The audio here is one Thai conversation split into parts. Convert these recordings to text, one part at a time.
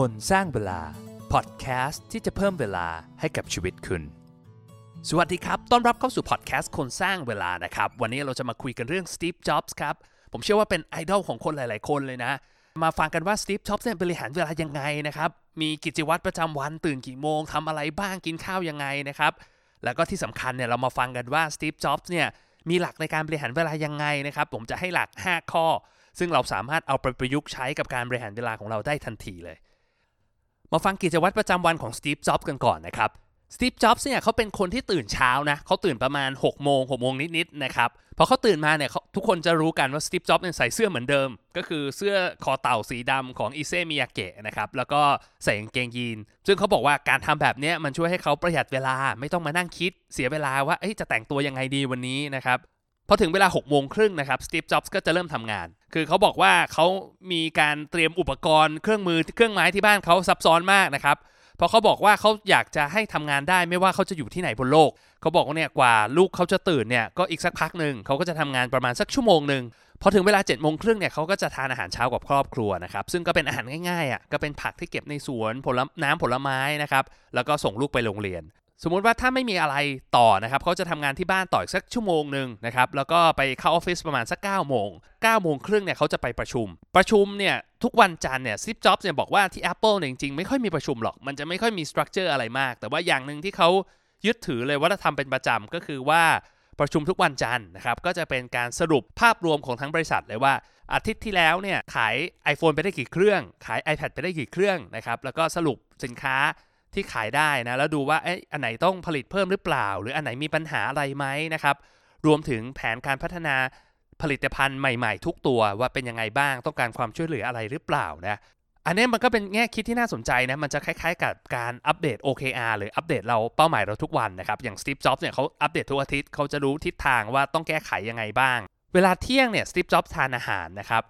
คนสร้างเวลา พอดแคสต์ที่จะเพิ่มเวลาให้กับชีวิตคุณ สวัสดีครับ ต้อนรับเข้าสู่พอดแคสต์คนสร้างเวลานะครับ วันนี้เราจะมาคุยกันเรื่องสตีฟ จ็อบส์ครับ ผมเชื่อว่าเป็นไอดอลของคนหลาย ๆ คนเลยนะ มาฟังกันว่าสตีฟ จ็อบส์เนี่ยบริหารเวลายังไงนะครับ มีกิจวัตรประจำวันตื่นกี่โมงทำอะไรบ้าง กินข้าวยังไงนะครับ แล้วก็ที่สำคัญเนี่ยเรามาฟังกันว่าสตีฟ จ็อบส์เนี่ยมีหลักในการบริหารเวลายังไงนะครับ ผมจะให้หลัก 5 ข้อ ซึ่งเราสามารถเอาไปประยุกต์ใช้กับการบริหารเวลาของเราได้ทันทีเลย มาฟังกิจวัตรประจำวันของสตีฟ จ็อบส์กันก่อนนะครับ สตีฟ จ็อบส์เนี่ยเขาเป็นคนที่ตื่นเช้านะเขาตื่นประมาณ6โมง6โมงนิดๆนะครับพอเขาตื่นมาเนี่ยเขาทุกคนจะรู้กันว่าสตีฟ จ็อบส์เนี่ยใส่เสื้อเหมือนเดิม ก็คือเสื้อคอเต่าสีดำของ Issey Miyake นะครับแล้วก็ใส่กางเกงยีน ซึ่งเขาบอกว่าการทำแบบนี้มันช่วยให้เขาประหยัดเวลาไม่ต้องมานั่งคิดเสียเวลาว่าจะแต่งตัวยังไงดีวันนี้นะครับ พอถึงเวลา6โมงครึ่งนะครับสตีฟจ็อบส์ก็จะเริ่มทำงาน คือเขาบอกว่าเขามีการเตรียมอุปกรณ์เครื่องมือเครื่องไม้ที่บ้านเขาซับซ้อนมากนะครับเพราะเขาบอกว่าเขาอยากจะให้ทำงานได้ไม่ว่าเขาจะอยู่ที่ไหนบนโลก เขาบอกว่าเนี่ยกว่าลูกเขาจะตื่นเนี่ยก็อีกสักพักหนึ่งเขาก็จะทำงานประมาณสักชั่วโมงหนึ่งพอถึงเวลา7จ็ดโมงครึ่งเนี่ยเขาก็จะทานอาหารเช้ากับครอบครัวนะครับซึ่งก็เป็นอาหารง่ายๆอะก็เป็นผักที่เก็บในสวนผลน้ำผลไม้นะครับแล้วก็ส่งลูกไปโรงเรียน สมมุติว่าถ้าไม่มีอะไรต่อนะครับเขาจะทำงานที่บ้านต่ออีกสักชั่วโมงหนึ่งนะครับแล้วก็ไปเข้าออฟฟิศประมาณสัก9ก้าโมง9ก้าโมงครึ่งเนี่ยเขาจะไปประชุม ประชุมเนี่ยทุกวันจันทร์เนี่ยซิปจ็อบส์เนี่ยบอกว่าที่ Apple เนี่ยจริงๆไม่ค่อยมีประชุมหรอก มันจะไม่ค่อยมีสตรัคเจอร์อะไรมาก แต่ว่าอย่างหนึ่งที่เขายึดถือเลยว่าถ้าทำเป็นประจำก็คือว่าประชุมทุกวันจันทร์นะครับก็จะเป็นการสรุปภาพรวมของทั้งบริษัทเลยว่าอาทิตย์ที่แล้วเนี่ยขาย iPhone ไปได้กี่เครื่อง ขาย iPad ไปได้กี่เครื่องนะครับแล้วก็สรุปสินค้า ที่ขายได้นะแล้วดูว่าเอ๊ะอันไหนต้องผลิตเพิ่มหรือเปล่า หรืออันไหนมีปัญหาอะไรไหมนะครับ รวมถึงแผนการพัฒนาผลิตภัณฑ์ใหม่ๆ ทุกตัวว่าเป็นยังไงบ้างต้องการความช่วยเหลืออะไรหรือเปล่านะอันนี้มันก็เป็นแง่คิดที่น่าสนใจนะมันจะคล้ายๆ กับการอัปเดต OKR หรืออัปเดตเราเป้าหมายเราทุกวันนะครับอย่าง Steve Jobs เนี่ยเขาอัปเดตทุกอาทิตย์เขาจะรู้ทิศทางว่าต้องแก้ไขยังไงบ้าง เวลาเที่ยงเนี่ย Steve Jobs ทานอาหารนะครับ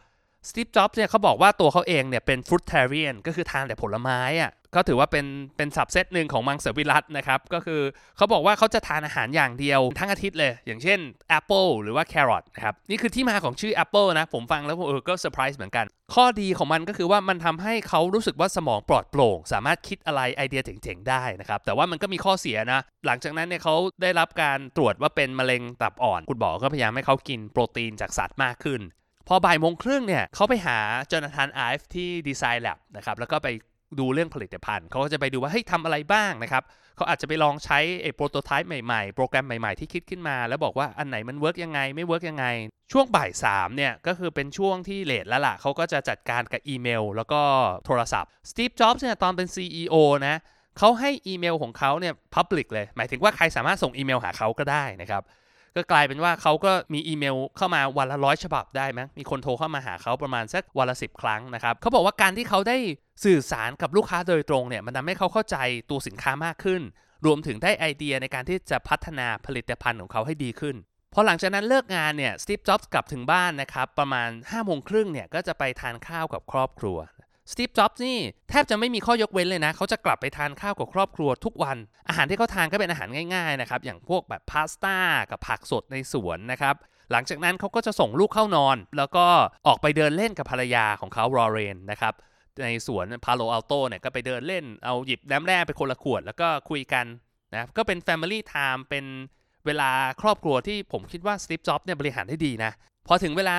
สตีฟ จ็อบส์เนี่ยเขาบอกว่าตัวเขาเองเนี่ยเป็น fruitarian ก็คือทานแต่ผลไม้อะ่ะก็ถือว่าเป็นเป็น subset หนึ่งของมังสวิรัตินะครับ ก็คือเขาบอกว่าเขาจะทานอาหารอย่างเดียวทั้งอาทิตย์เลย อย่างเช่นแอปเปิลหรือว่าแครอทนะครับ นี่คือที่มาของชื่อ Apple นะ ผมฟังแล้วเออก็เซอร์ไพรส์เหมือนกัน ข้อดีของมันก็คือว่ามันทำให้เขารู้สึกว่าสมองปลอดโปร่ง สามารถคิดอะไรไอเดียเจ๋งๆ ได้นะครับ แต่ว่ามันก็มีข้อเสียนะ หลังจากนั้นเนี่ยเขาได้รับการตรวจว่าเป็นมะเร็งตับอ่อน คุณหมอก็พยายามให้เขากินโปรตีนจากสัตว์มากขึ้น พอบ่ายโมงครึ่งเนี่ยเขาไปหาจอนาธานไอฟ์ที่ design lab นะครับแล้วก็ไปดูเรื่องผลิตภัณฑ์ เขาก็จะไปดูว่าเฮ้ยทำอะไรบ้างนะครับเขาอาจจะไปลองใช้ไอ้ prototype ใหม่ๆ โปรแกรมใหม่ๆที่คิดขึ้นมา แล้วบอกว่าอันไหนมัน work ยังไงไม่ work ยังไง ช่วงบ่าย3เนี่ย ก็คือเป็นช่วงที่ late แล้วล่ะเขาก็จะจัดการกับอีเมล แล้วก็โทรศัพท์สตีฟจ็อบส์เนี่ยตอนเป็น CEO นะเขาให้อีเมลของเขาเนี่ย Public เลย หมายถึงว่าใครสามารถส่งอีเมลหาเขาก็ได้นะครับ ก็กลายเป็นว่าเขาก็มีอีเมลเข้ามาวันละร้อยฉบับได้ไหมมีคนโทรเข้ามาหาเขาประมาณสักวันละสิบครั้งนะครับเขาบอกว่าการที่เขาได้สื่อสารกับลูกค้าโดยตรงเนี่ยมันทำให้เขาเข้าใจตัวสินค้ามากขึ้น รวมถึงได้ไอเดียในการที่จะพัฒนาผลิตภัณฑ์ของเขาให้ดีขึ้นพอหลังจากนั้นเลิกงานเนี่ยสตีฟจ็อบส์กลับถึงบ้านนะครับ ประมาณ5้าโมงครึ่งเนี่ยก็จะไปทานข้าวกับครอบครัว สตีฟ จ็อบส์นี่แทบจะไม่มีข้อยกเว้นเลยนะ เขาจะกลับไปทานข้าวกับครอบครัวทุกวัน อาหารที่เขาทานก็เป็นอาหารง่ายๆนะครับ อย่างพวกแบบพาสต้ากับผักสดในสวนนะครับ หลังจากนั้นเขาก็จะส่งลูกเข้านอน แล้วก็ออกไปเดินเล่นกับภรรยาของเขารอเรนนะครับ ในสวนพาโลอัลโตเนี่ยก็ไปเดินเล่น เอาหยิบน้ำแร่ไปคนละขวด แล้วก็คุยกันนะ ก็เป็น Family Time เป็น เวลาครอบครัวที่ผมคิดว่าสตีฟจ็อบเนี่ยบริหารได้ดีนะพอถึงเวลา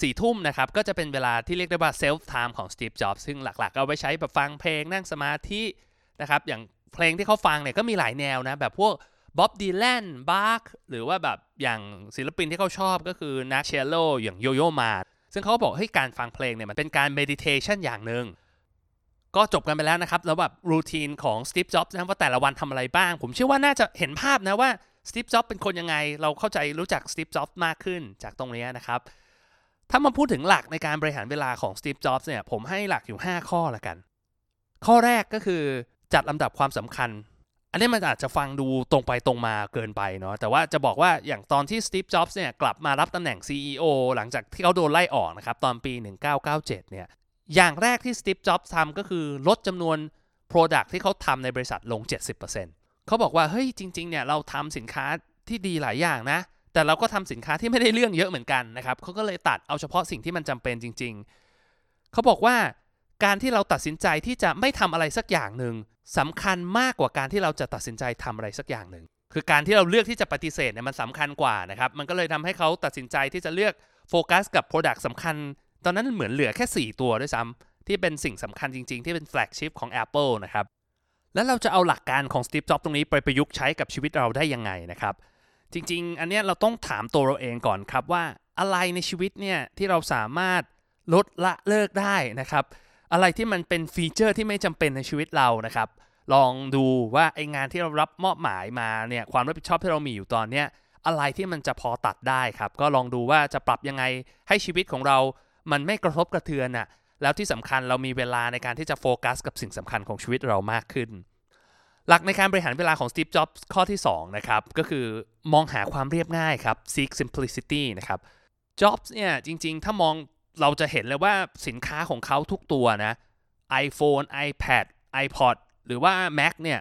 สี่ทุ่มนะครับก็จะเป็นเวลาที่เรียกได้ว่า self time ของสตีฟจ็อบซึ่งหลักๆเอาไว้ใช้แบบฟังเพลงนั่งสมาธินะครับอย่างเพลงที่เขาฟังเนี่ยก็มีหลายแนวนะแบบพวกบ๊อบดีแลนบาร์กหรือว่าแบบอย่างศิลปินที่เขาชอบก็คือนักเชลโลอย่างโยโย่มาซึ่งเขาบอกให้การฟังเพลงเนี่ยมันเป็นการ meditation อย่างหนึ่งก็จบกันไปแล้วนะครับแล้วแบบ routine ของสตีฟจ็อบส์นะว่าแต่ละวันทำอะไรบ้าง ผมเชื่อว่าน่าจะเห็นภาพนะว่า สตีฟจ็อบส์เป็นคนยังไง เราเข้าใจรู้จักสตีฟจ็อบส์มากขึ้นจากตรงนี้นะครับ ถ้ามาพูดถึงหลักในการบริหารเวลาของสตีฟจ็อบส์เนี่ยผมให้หลักอยู่ 5 ข้อละกัน ข้อแรกก็คือจัดลำดับความสำคัญ อันนี้มันอาจจะฟังดูตรงไปตรงมาเกินไปเนาะแต่ว่าจะบอกว่าอย่างตอนที่สตีฟจ็อบส์เนี่ยกลับมารับตำแหน่ง CEO หลังจากที่เขาโดนไล่ออกนะครับตอนปี 1997 เนี่ยอย่างแรกที่สตีฟจ็อบส์ทำก็คือลดจำนวน Product ที่เขาทำในบริษัทลง 70% เขาบอกว่าเฮ้ยจริงๆเนี่ยเราทำสินค้าที่ดีหลายอย่างนะ แต่เราก็ทำสินค้าที่ไม่ได้เรื่องเยอะเหมือนกันนะครับเขาก็เลยตัดเอาเฉพาะสิ่งที่มันจำเป็นจริง ๆ เขาบอกว่าการที่เราตัดสินใจที่จะไม่ทำอะไรสักอย่างหนึ่งสำคัญมากกว่าการที่เราจะตัดสินใจทำอะไรสักอย่างหนึ่งคือการที่เราเลือกที่จะปฏิเสธเนี่ยมันสำคัญกว่านะครับมันก็เลยทำให้เขาตัดสินใจที่จะเลือกโฟกัสกับ Product สำคัญ ตอนนั้นเหมือนเหลือแค่ 4 ตัวด้วยซ้ำที่เป็นสิ่งสำคัญจริง ๆ ที่เป็น flagship ของ Apple นะครับ แล้วเราจะเอาหลักการของ Steve Jobs ตรงนี้ไปประยุกต์ใช้กับชีวิตเราได้ยังไงนะครับ จริงๆ อันเนี้ยเราต้องถามตัวเราเองก่อนครับว่าอะไรในชีวิตเนี่ยที่เราสามารถลดละเลิกได้นะครับ อะไรที่มันเป็นฟีเจอร์ที่ไม่จำเป็นในชีวิตเรานะครับ ลองดูว่าไองานที่เรารับมอบหมายมาเนี่ยความรับผิดชอบที่เรามีอยู่ตอนเนี้ยอะไรที่มันจะพอตัดได้ครับ ก็ลองดูว่าจะปรับยังไงให้ชีวิตของเรา มันไม่กระทบกระเทือนอะ่ะ แล้วที่สำคัญเรามีเวลาในการที่จะโฟกัสกับสิ่งสำคัญของชีวิตเรามากขึ้น หลักในการบริหารเวลาของ Steve Jobs ข้อที่ 2 นะครับ ก็คือมองหาความเรียบง่ายครับ seek simplicity นะครับ Jobs เนี่ยจริงๆ ถ้ามองเราจะเห็นเลยว่าสินค้าของเขาทุกตัวนะ iPhone iPad iPod หรือว่า Mac เนี่ย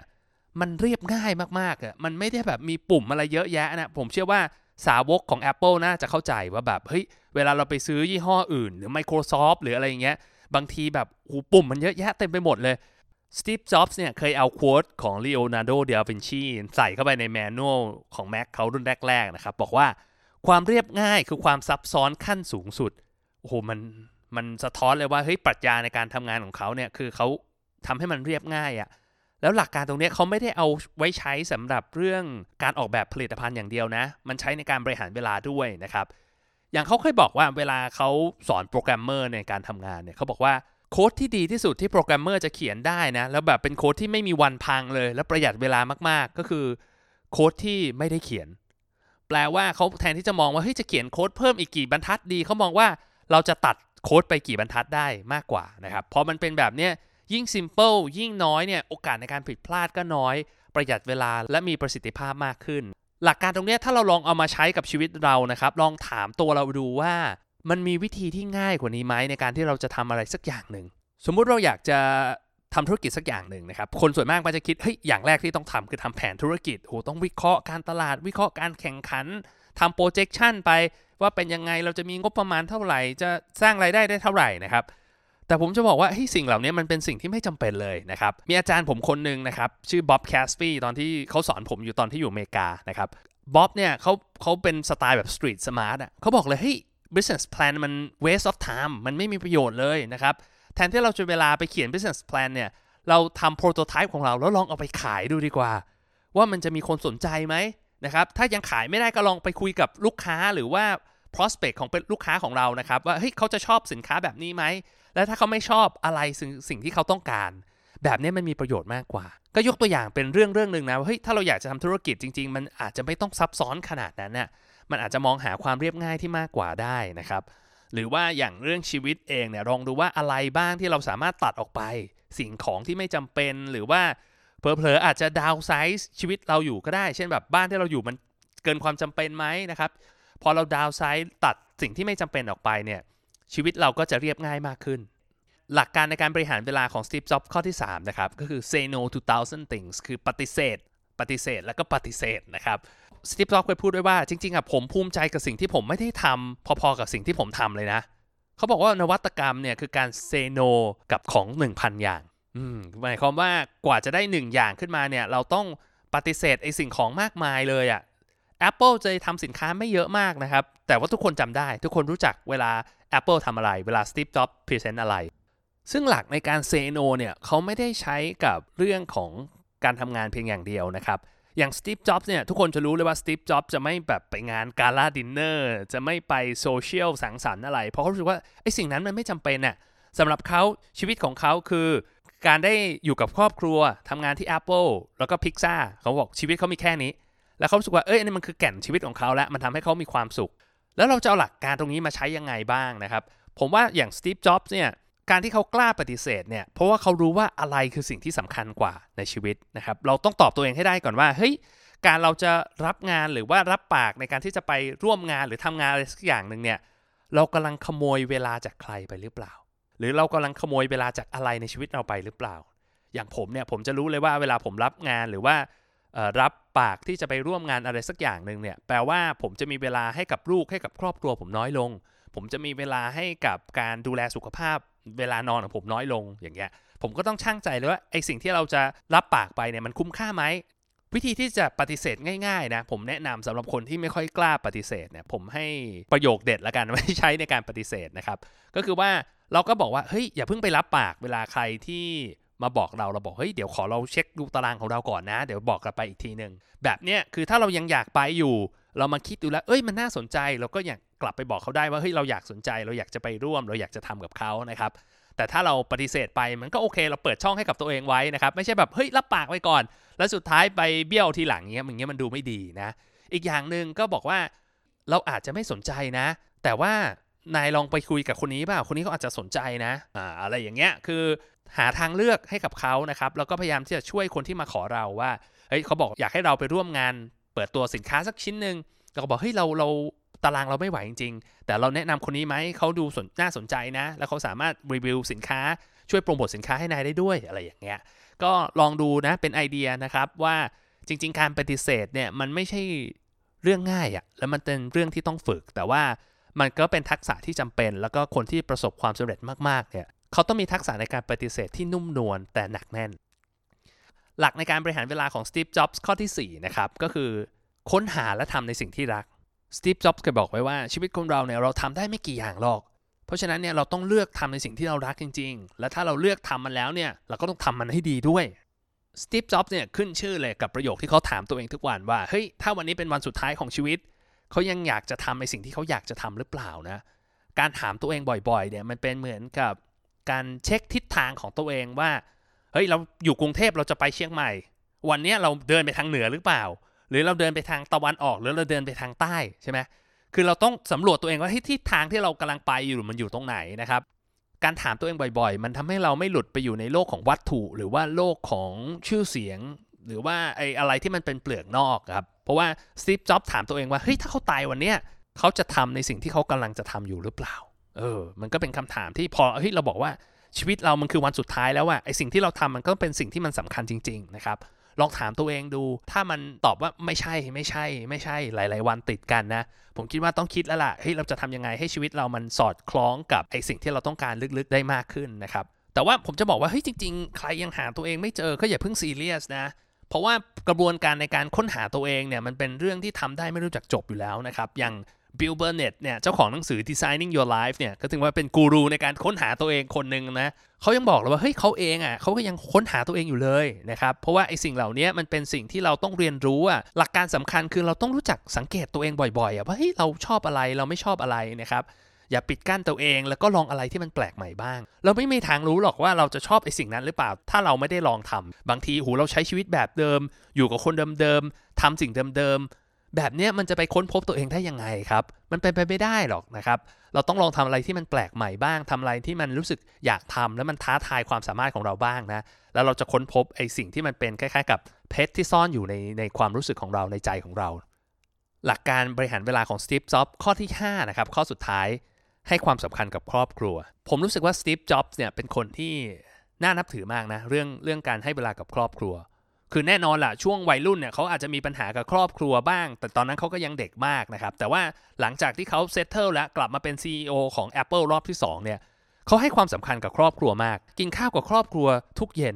มันเรียบง่ายมากๆอะมันไม่ได้แบบมีปุ่มอะไรเยอะแยะนะผมเชื่อว่า สาวกของ Apple น่าจะเข้าใจว่าแบบเฮ้ยเวลาเราไปซื้อยี่ห้ออื่น หรือ Microsoft หรืออะไรอย่างเงี้ยบางทีแบบหูปุ่มมันเยอะแยะเต็มไปหมดเลย Steve Jobs เนี่ยเคยเอาโค้ดของ Leonardo da Vinci ใส่เข้าไปในแมนนวลของ Mac เขารุ่นแรก ๆ นะครับ บอกว่าความเรียบง่ายคือความซับซ้อนขั้นสูงสุดโอ้โหมันมันสะท้อนเลยว่าเฮ้ยปรัชญาในการทำงานของเขาเนี่ยคือเขาทำให้มันเรียบง่ายอะ่ะ แล้วหลักการตรงนี้เขาไม่ได้เอาไว้ใช้สำหรับเรื่องการออกแบบผลิตภัณฑ์อย่างเดียวนะ มันใช้ในการบริหารเวลาด้วยนะครับ อย่างเขาเคยบอกว่าเวลาเขาสอนโปรแกรมเมอร์ในการทำงานเนี่ยเขาบอกว่าโค้ดที่ดีที่สุดที่โปรแกรมเมอร์จะเขียนได้นะ แล้วแบบเป็นโค้ดที่ไม่มีวันพังเลย แล้วประหยัดเวลามากๆ ก็คือโค้ดที่ไม่ได้เขียน แปลว่าเขาแทนที่จะมองว่าเฮ้ยจะเขียนโค้ดเพิ่มอีกกี่บรรทัดดีเขามองว่าเราจะตัดโค้ดไปกี่บรรทัดได้มากกว่านะครับพอมันเป็นแบบเนี้ย ยิ่ง simple ยิ่งน้อยเนี่ยโอกาสในการผิดพลาดก็น้อย ประหยัดเวลาและมีประสิทธิภาพมากขึ้น หลักการตรงนี้ถ้าเราลองเอามาใช้กับชีวิตเรานะครับ ลองถามตัวเราดูว่า มันมีวิธีที่ง่ายกว่านี้ไหมในการที่เราจะทำอะไรสักอย่างหนึ่งสมมุติเราอยากจะทำธุรกิจสักอย่างหนึ่งนะครับ คนส่วนมากมันจะคิดเฮ้ยอย่างแรกที่ต้องทำคือทำแผนธุรกิจโหต้องวิเคราะห์การตลาด วิเคราะห์การแข่งขันทำ projection ไปว่าเป็นยังไงเราจะมีงบประมาณเท่าไหร่ จะสร้างรายได้ได้เท่าไหร่นะครับ แต่ผมจะบอกว่าให้สิ่งเหล่านี้มันเป็นสิ่งที่ไม่จำเป็นเลยนะครับ มีอาจารย์ผมคนหนึ่งนะครับ ชื่อบ๊อบแคสฟีตอนที่เขาสอนผมอยู่ตอนที่อยู่อเมริกานะครับบ๊อบเนี่ยเขาเขาเป็นสไตล์แบบ street smart อะเขาบอกเลยเฮ้ย business plan มัน waste of time มันไม่มีประโยชน์เลยนะครับ แทนที่เราจะเวลาไปเขียน business plan เนี่ย เราทำ prototype ของเราแล้วลองเอาไปขายดูดีกว่า ว่ามันจะมีคนสนใจไหมนะครับ ถ้ายังขายไม่ได้ก็ลองไปคุยกับลูกค้าหรือว่า prospect ของเป็นลูกค้าของเรานะครับ ว่าเฮ้ยเขาจะชอบสินค้าแบบนี้ไหม แล้วถ้าเขาไม่ชอบอะไรสิ่งสิ่งที่เขาต้องการ แบบนี้มันมีประโยชน์มากกว่า ก็ยกตัวอย่างเป็นเรื่องเรื่องหนึ่งนะว่าเฮ้ยถ้าเราอยากจะทำธุรกิจจริง ๆ มันอาจจะไม่ต้องซับซ้อนขนาดนั้นน่ะมันอาจจะมองหาความเรียบง่ายที่มากกว่าได้นะครับ หรือว่าอย่างเรื่องชีวิตเองเนี่ยลองดูว่าอะไรบ้างที่เราสามารถตัดออกไป สิ่งของที่ไม่จำเป็นหรือว่าเผลอๆอาจจะ downsize ชีวิตเราอยู่ก็ได้ เช่นแบบบ้านที่เราอยู่มันเกินความจำเป็นไหมนะครับ พอเรา downsize ตัดสิ่งที่ไม่จำเป็นออกไปเนี่ย ชีวิตเราก็จะเรียบง่ายมากขึ้น หลักการในการบริหารเวลาของ Steve Jobs ข้อที่ 3 นะครับ ก็คือ say no to thousand things คือปฏิเสธ ปฏิเสธแล้วก็ปฏิเสธนะครับ Steve Jobs เคยพูดไว้ว่าจริงๆอะผมภูมิใจกับสิ่งที่ผมไม่ได้ทำพอๆกับสิ่งที่ผมทำเลยนะเขาบอกว่านวัตกรรมเนี่ยคือการ say no กับของ 1,000 อย่างหมายความว่ากว่าจะได้ 1 อย่างขึ้นมาเนี่ยเราต้องปฏิเสธไอ้สิ่งของมากมายเลยอะ่ะ Apple จะทำสินค้าไม่เยอะมากนะครับ แต่ว่าทุกคนจำได้ ทุกคนรู้จักเวลา Apple ทำอะไร เวลา Steve Jobs present อะไร ซึ่งหลักในการเซโนเนี่ยเขาไม่ได้ใช้กับเรื่องของการทำงานเพียงอย่างเดียวนะครับอย่าง Steve Jobs เนี่ยทุกคนจะรู้เลยว่า Steve Jobs จะไม่แบบไปงานกาลาดินเนอร์จะไม่ไปโซเชียลสังสรรค์อะไร เพราะเขารู้สึกว่าไอ้สิ่งนั้นมันไม่จำเป็นน่ะสำหรับเขาชีวิตของเขาคือ การได้อยู่กับครอบครัวทำงานที่ Apple แล้วก็ Pixar เขาบอกชีวิตเขามีแค่นี้ แล้วเขาสึกว่าเอ้ยอันนี้มันคือแก่นชีวิตของเขาแล้วมันทำให้เขามีความสุข แล้วเราจะเอาหลักการตรงนี้มาใช้ยังไงบ้างนะครับ ผมว่าอย่าง Steve Jobs เนี่ยการที่เขากล้าปฏิเสธเนี่ยเพราะว่าเขารู้ว่าอะไรคือสิ่งที่สำคัญกว่าในชีวิตนะครับ เราต้องตอบตัวเองให้ได้ก่อนว่าเฮ้ยการเราจะรับงานหรือว่ารับปากในการที่จะไปร่วมงานหรือทำงานอะไรสักอย่างหนึ่งเนี่ยเรากำลังขโมยเวลาจากใครไปหรือเปล่า หรือเรากำลังขโมยเวลาจากอะไรในชีวิตเราไปหรือเปล่า อย่างผมเนี่ยผมจะรู้เลยว่าเวลาผมรับงานหรือว่า รับปากที่จะไปร่วมงานอะไรสักอย่างหนึ่งเนี่ยแปลว่าผมจะมีเวลาให้กับลูกให้กับครอบครัวผมน้อยลง ผมจะมีเวลาให้กับการดูแลสุขภาพ เวลานอนของผมน้อยลงอย่างเงี้ยผมก็ต้องช่างใจเลยว่าไอสิ่งที่เราจะรับปากไปเนี่ยมันคุ้มค่าไหมวิธีที่จะปฏิเสธง่ายๆนะผมแนะนำสำหรับคนที่ไม่ค่อยกล้าปฏิเสธเนี่ยผมให้ประโยคเด็ดละกันไว้ใช้ในการปฏิเสธนะครับ ก็คือว่าเราก็บอกว่าเฮ้ยอย่าเพิ่งไปรับปากเวลาใครที่ มาบอกเราเราบอกเฮ้ยเดี๋ยวขอเราเช็คดูตารางของเราก่อนนะ เดี๋ยวบอกกลับไปอีกทีหนึ่งแบบเนี้ยคือถ้าเรายังอยากไปอยู่ เรามาคิดดูแล้วเอ้ยมันน่าสนใจเราก็อยากกลับไปบอกเขาได้ว่าเฮ้ยเราอยากสนใจ เราอยากจะไปร่วม เราอยากจะทำกับเขานะครับแต่ถ้าเราปฏิเสธไปมันก็โอเคเราเปิดช่องให้กับตัวเองไว้นะครับไม่ใช่แบบเฮ้ยรับปากไว้ก่อน แล้วสุดท้ายไปเบี้ยวทีหลังเงี้ยมันเงี้ยมันดูไม่ดีนะ อีกอย่างหนึ่งก็บอกว่าเราอาจจะไม่สนใจนะ แต่ว่านายลองไปคุยกับคนนี้เปล่าคนนี้เขาอาจจะสนใจนะอ่าอะไรอย่างเงี้ยคือ หาทางเลือกให้กับเขานะครับ แล้วก็พยายามที่จะช่วยคนที่มาขอเราว่า เฮ้ยเขาบอกอยากให้เราไปร่วมงาน เปิดตัวสินค้าสักชิ้นหนึ่งเราก็บอกเฮ้ยเราเราตารางเราไม่ไหวจริงๆ แต่เราแนะนำคนนี้ไหม เขาดูสนน่าสนใจนะ แล้วเขาสามารถรีวิวสินค้า ช่วยโปรโมทสินค้าให้นายได้ด้วยอะไรอย่างเงี้ย ก็ลองดูนะ เป็นไอเดียนะครับว่าจริง ๆ การปฏิเสธเนี่ยมันไม่ใช่เรื่องง่ายอะแล้วมันเป็นเรื่องที่ต้องฝึก แต่ว่ามันก็เป็นทักษะที่จำเป็น แล้วก็คนที่ประสบความสำเร็จมากๆเนี่ย เขาต้องมีทักษะในการปฏิเสธที่นุ่มนวลแต่หนักแน่น หลักในการบริหารเวลาของสตีฟ จ็อบส์ข้อที่ 4 นะครับ ก็คือค้นหาและทำในสิ่งที่รัก สตีฟ จ็อบส์เคยบอกไว้ว่าชีวิตคนเราเนี่ยเราทำได้ไม่กี่อย่างหรอก เพราะฉะนั้นเนี่ยเราต้องเลือกทำในสิ่งที่เรารักจริง ๆ และถ้าเราเลือกทำมันแล้วเนี่ยเราก็ต้องทำมันให้ดีด้วยสตีฟ จ็อบส์เนี่ยขึ้นชื่อเลยกับประโยคที่เขาถามตัวเองทุกวันว่า เฮ้ย ถ้าวันนี้เป็นวันสุดท้ายของชีวิต เขายังอยากจะทำในสิ่งที่เขาอยากจะทำหรือเปล่านะ การถามตัวเองบ่อยๆ เนี่ยมันเป็นเหมือนกับ การเช็คทิศทางของตัวเองว่า เฮ้ย เราอยู่กรุงเทพเราจะไปเชียงใหม่ วันนี้เราเดินไปทางเหนือหรือเปล่า หรือเราเดินไปทางตะวันออกหรือเราเดินไปทางใต้ใช่ไหมคือเราต้องสำรวจตัวเองว่าทิศทางที่เรากำลังไปอยู่มันอยู่ตรงไหนนะครับ การถามตัวเองบ่อยๆ มันทำให้เราไม่หลุดไปอยู่ในโลกของวัตถุ หรือว่าโลกของชื่อเสียง หรือว่าไอ้อะไรที่มันเป็นเปลือกนอกครับ เพราะว่าสตีฟจ็อบถามตัวเองว่าเฮ้ยถ้าเขาตายวันเนี้ยเขาจะทำในสิ่งที่เขากำลังจะทำอยู่หรือเปล่า เออ มันก็เป็นคำถามที่พอเฮ้ยเราบอกว่าชีวิตเรามันคือวันสุดท้ายแล้วอะไอสิ่งที่เราทำมันก็เป็นสิ่งที่มันสำคัญจริง ๆ นะครับ ลองถามตัวเองดู ถ้ามันตอบว่าไม่ใช่ไม่ใช่ ไม่ใช่หลาย ๆ วันติดกันนะ ผมคิดว่าต้องคิดแล้วล่ะเฮ้ยเราจะทำยังไงให้ชีวิตเรามันสอดคล้องกับไอสิ่งที่เราต้องการลึกๆได้มากขึ้นนะครับ แต่ว่าผมจะบอกว่าเฮ้ยจริง ๆ ใครยังหาตัวเองไม่เจอก็อย่าเพิ่งซีเรียสนะเพราะว่ากระบวนการในการค้นหาตัวเองเนี่ยมันเป็นเรื่องที่ทำได้ไม่รู้จักจบอยู่แล้วนะครับ อย่าง บิลเบอร์เน็ตเนี่ยเจ้าของหนังสือ Designing Your Life เนี่ยก็ถึงว่าเป็นกูรูในการค้นหาตัวเองคนหนึ่งนะเขายังบอกเลยว่าเฮ้ยเขาเองอะเขาก็ยังค้นหาตัวเองอยู่เลยนะครับเพราะว่าไอ้สิ่งเหล่านี้มันเป็นสิ่งที่เราต้องเรียนรู้อะหลักการสำคัญคือเราต้องรู้จักสังเกตตัวเองบ่อยๆอะว่าเฮ้ยเราชอบอะไรเราไม่ชอบอะไรนะครับอย่าปิดกั้นตัวเองแล้วก็ลองอะไรที่มันแปลกใหม่บ้าง เราไม่มีทางรู้หรอกว่าเราจะชอบไอ้สิ่งนั้นหรือเปล่า ถ้าเราไม่ได้ลองทำบางทีหูเราใช้ชีวิตแบบเดิม อยู่กับคนเดิมๆทำสิ่งเดิมๆ แบบนี้มันจะไปค้นพบตัวเองได้ยังไงครับ มันเป็นไปไม่ได้หรอกนะครับ เราต้องลองทำอะไรที่มันแปลกใหม่บ้างทำอะไรที่มันรู้สึกอยากทำแล้วมันท้าทายความสามารถของเราบ้างนะ แล้วเราจะค้นพบไอ้สิ่งที่มันเป็นคล้ายๆ กับเพชรที่ซ่อนอยู่ในในความรู้สึกของเราในใจของเรา หลักการบริหารเวลาของสตีฟ จ็อบข้อที่5นะครับ ข้อสุดท้ายให้ความสำคัญกับครอบครัว ผมรู้สึกว่าสตีฟ จ็อบส์เนี่ยเป็นคนที่น่านับถือมากนะ เรื่องเรื่องการให้เวลากับครอบครัว คือแน่นอนล่ะช่วงวัยรุ่นเนี่ยเขาอาจจะมีปัญหากับครอบครัวบ้าง แต่ตอนนั้นเขาก็ยังเด็กมากนะครับ แต่ว่าหลังจากที่เขา settle แล้วกลับมาเป็น CEO ของ Apple รอบที่ 2 เนี่ยเขาให้ความสำคัญกับครอบครัวมาก กินข้าวกับครอบครัวทุกเย็น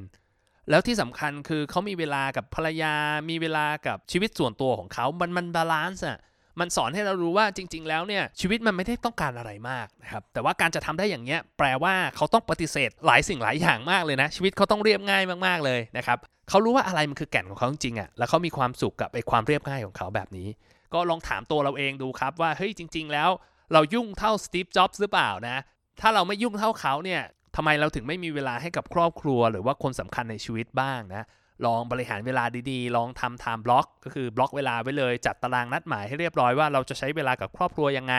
แล้วที่สำคัญคือเขามีเวลากับภรรยา มีเวลากับชีวิตส่วนตัวของเขามันมัน balance อะมันสอนให้เรารู้ว่าจริง ๆ แล้วเนี่ยชีวิตมันไม่ได้ต้องการอะไรมากนะครับแต่ว่าการจะทำได้อย่างเงี้ยแปลว่าเขาต้องปฏิเสธหลายสิ่งหลายอย่างมากเลยนะชีวิตเขาต้องเรียบง่ายมากๆเลยนะครับ เขารู้ว่าอะไรมันคือแก่นของเขาจริงๆอะ่ะแล้วเขามีความสุขกับไอ้ความเรียบง่ายของเขาแบบนี้ ก็ลองถามตัวเราเองดูครับว่าเฮ้ยจริง ๆ แล้ว เรายุ่งเท่าสตีฟจ็อบส์หรือเปล่านะถ้าเราไม่ยุ่งเท่าเขาเนี่ยทำไมเราถึงไม่มีเวลาให้กับครอบครัว หรือว่าคนสำคัญในชีวิตบ้างนะลองบริหารเวลาดีๆ ลองทำ time block ก็คือบล็อกเวลาไว้เลย จัดตารางนัดหมายให้เรียบร้อยว่าเราจะใช้เวลากับครอบครัวยังไง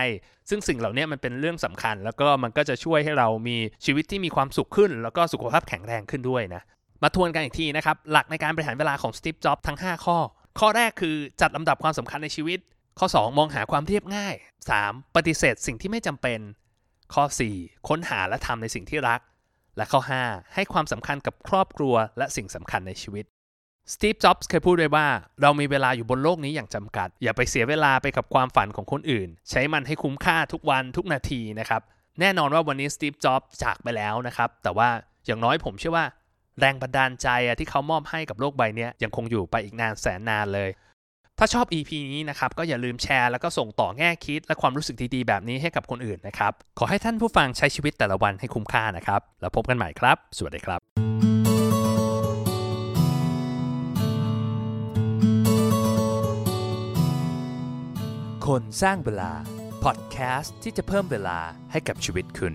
ซึ่งสิ่งเหล่านี้มันเป็นเรื่องสำคัญ แล้วก็มันก็จะช่วยให้เรามีชีวิตที่มีความสุขขึ้น แล้วก็สุขภาพแข็งแรงขึ้นด้วยนะ มาทวนกันอีกทีนะครับ หลักในการบริหารเวลาของสตีฟจ็อบทั้ง 5 ข้อ ข้อแรกคือจัดลำดับความสำคัญในชีวิต ข้อ 2 มองหาความเรียบง่าย 3. ปฏิเสธสิ่งที่ไม่จำเป็น ข้อ 4 ค้นหาและทำในสิ่งที่รัก และข้อ 5 ให้ความสำคัญกับครอบครัวและสิ่งสำคัญในชีวิตสตีฟ จ็อบส์เคยพูดไว้ว่า เรามีเวลาอยู่บนโลกนี้อย่างจำกัด อย่าไปเสียเวลาไปกับความฝันของคนอื่น ใช้มันให้คุ้มค่าทุกวันทุกนาทีนะครับ แน่นอนว่าวันนี้สตีฟ จ็อบส์จากไปแล้วนะครับ แต่ว่าอย่างน้อยผมเชื่อว่า แรงบันดาลใจอะที่เขามอบให้กับโลกใบนี้ยยังคงอยู่ไปอีกนานแสนนานเลย ถ้าชอบ EP นี้นะครับก็อย่าลืมแชร์แล้วก็ส่งต่อแง่คิด และความรู้สึกดีๆแบบนี้ให้กับคนอื่นนะครับ ขอให้ท่านผู้ฟังใช้ชีวิตแต่ละวันให้คุ้มค่านะครับ แล้วพบกันใหม่ครับ สวัสดีครับคนสร้างเวลา พอดแคสต์ที่จะเพิ่มเวลาให้กับชีวิตคุณ